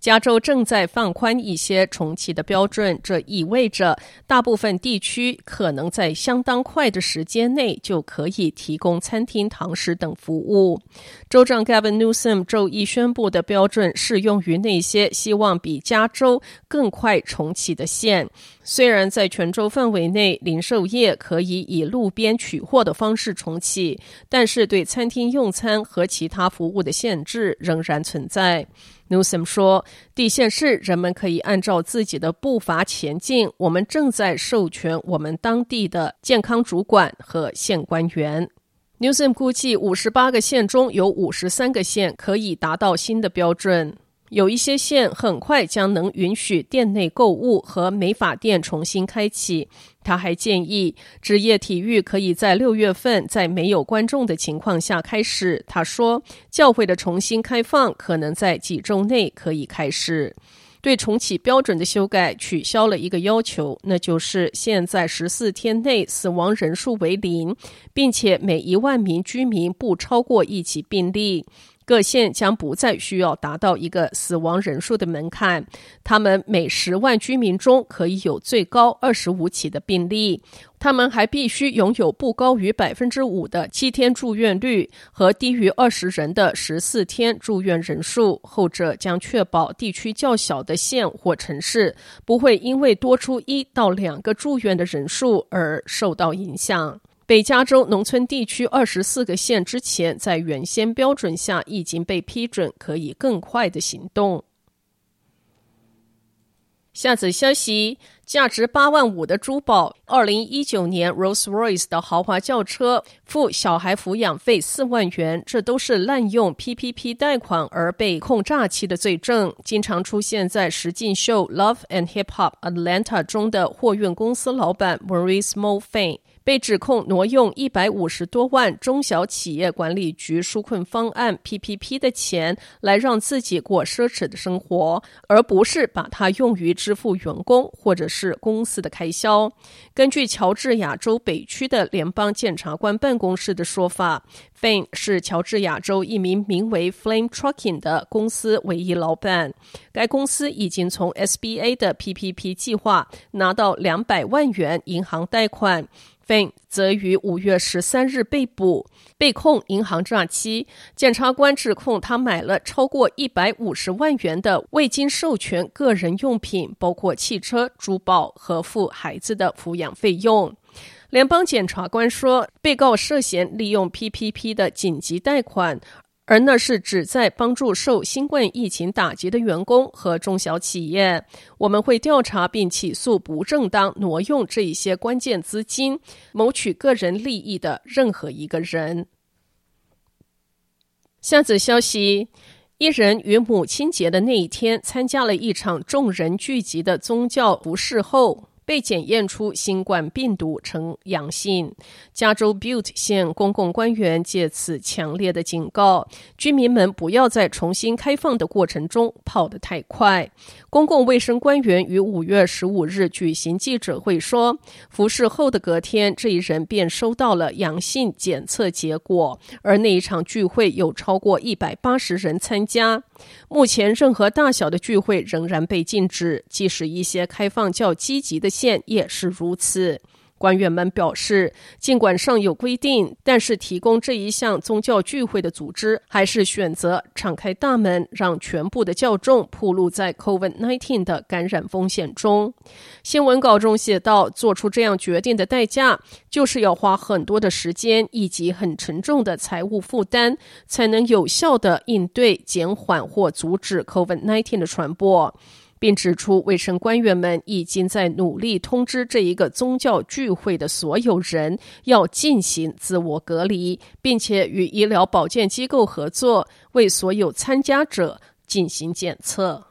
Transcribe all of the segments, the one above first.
加州正在放宽一些重启的标准，这意味着大部分地区可能在相当快的时间内就可以提供餐厅、堂食等服务。州长 Gavin Newsom 周一宣布的标准适用于那些希望比加州更快重启的县。虽然在全州范围内，零售业可以以路边取货的方式重启，但是对餐厅用餐和其他服务的限制仍然存在。Newsom 说：“地县市人们可以按照自己的步伐前进。我们正在授权我们当地的健康主管和县官员。” Newsom 估计，五十八个县中有五十三个县可以达到新的标准。有一些县很快将能允许店内购物和美发店重新开启。他还建议职业体育可以在六月份在没有观众的情况下开始。他说，教会的重新开放可能在几周内可以开始。对重启标准的修改取消了一个要求，那就是现在十四天内死亡人数为零，并且每一万名居民不超过一起病例。各县将不再需要达到一个死亡人数的门槛，他们每十万居民中可以有最高二十五起的病例。他们还必须拥有不高于百分之五的七天住院率和低于二十人的十四天住院人数，后者将确保地区较小的县或城市不会因为多出一到两个住院的人数而受到影响。北加州农村地区二十四个县之前在原先标准下已经被批准，可以更快的行动。下次消息：价值八万五的珠宝，二零一九年 Rolls-Royce 的豪华轿车，付小孩抚养费四万元，这都是滥用 PPP 贷款而被控诈欺的罪证。经常出现在实境秀《Love and Hip Hop Atlanta》中的货运公司老板 Maurice Mulfany。被指控挪用一百五十多万中小企业管理局纾困方案 （PPP） 的钱来让自己过奢侈的生活，而不是把它用于支付员工或者是是公司的开销。根据乔治亚州北区的联邦检察官办公室的说法，Fane 是乔治亚州一名名为 Flame Trucking 的公司唯一老板。该公司已经从 SBA 的 PPP 计划拿到两百万元银行贷款。费则于五月十三日被捕，被控银行诈欺。检察官指控他买了超过一百五十万元的未经授权个人用品，包括汽车、珠宝和付孩子的抚养费用。联邦检察官说，被告涉嫌利用 PPP 的紧急贷款。而那是旨在帮助受新冠疫情打击的员工和中小企业。我们会调查并起诉不正当挪用这一些关键资金、谋取个人利益的任何一个人。下则消息：一人于母亲节的那一天参加了一场众人聚集的宗教服事后。被检验出新冠病毒呈阳性，加州 Butte 县公共官员借此强烈的警告居民们不要在重新开放的过程中跑得太快。公共卫生官员于五月十五日举行记者会说，服侍后的隔天，这一人便收到了阳性检测结果，而那一场聚会有超过一百八十人参加。目前，任何大小的聚会仍然被禁止，即使一些开放较积极的县也是如此。官员们表示，尽管尚有规定，但是提供这一项宗教聚会的组织还是选择敞开大门，让全部的教众暴露在 COVID-19 的感染风险中。新闻稿中写道：“做出这样决定的代价，就是要花很多的时间以及很沉重的财务负担，才能有效地应对、减缓或阻止 COVID-19 的传播。”并指出，卫生官员们已经在努力通知这一个宗教聚会的所有人要进行自我隔离，并且与医疗保健机构合作，为所有参加者进行检测。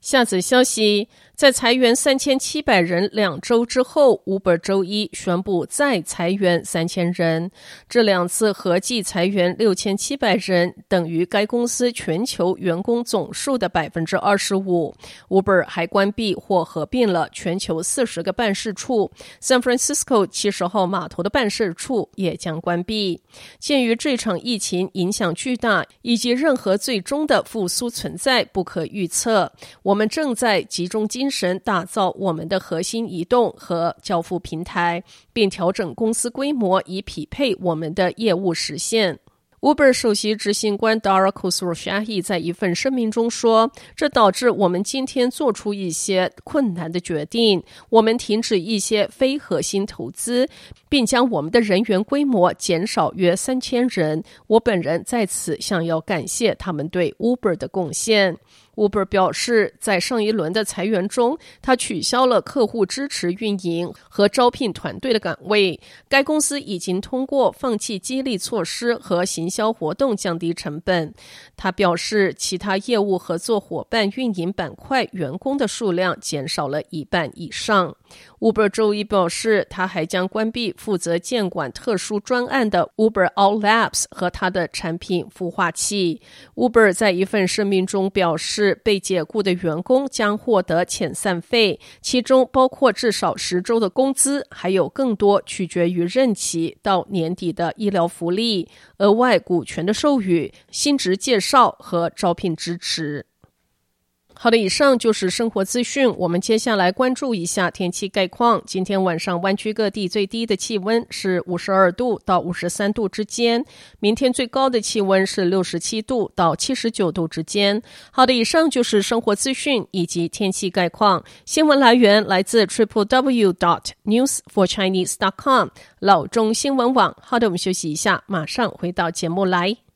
下则消息。在裁员三千七百人两周之后，Uber 周一宣布再裁员三千人。这两次合计裁员六千七百人，等于该公司全球员工总数的百分之二十五。Uber 还关闭或合并了全球四十个办事处，San Francisco 七十号码头的办事处也将关闭。鉴于这场疫情影响巨大，以及任何最终的复苏存在不可预测，我们正在集中精神打造我们的核心移动和交付平台，并调整公司规模以匹配我们的业务实现。Uber 首席执行官 Dara Khosroshahi 在一份声明中说：“这导致我们今天做出一些困难的决定，我们停止一些非核心投资，并将我们的人员规模减少约三千人。我本人在此想要感谢他们对 Uber 的贡献。” Uber 表示，在上一轮的裁员中，他取消了客户支持运营和招聘团队的岗位。该公司已经通过放弃激励措施和行销活动降低成本。他表示，其他业务合作伙伴运营板块员工的数量减少了一半以上。Uber 周一表示，他还将关闭负责监管特殊专案的 Uber All Labs 和他的产品孵化器。Uber 在一份声明中表示，被解雇的员工将获得遣散费，其中包括至少十周的工资，还有更多取决于任期到年底的医疗福利、额外股权的授予、薪职介绍和招聘支持。好的，以上就是生活资讯。我们接下来关注一下天气概况。今天晚上湾区各地最低的气温是五十二度到五十三度之间，明天最高的气温是六十七度到七十九度之间。好的，以上就是生活资讯以及天气概况。新闻来源来自 triple w dot news for chinese dot com 老中新闻网。好的，我们休息一下，马上回到节目来。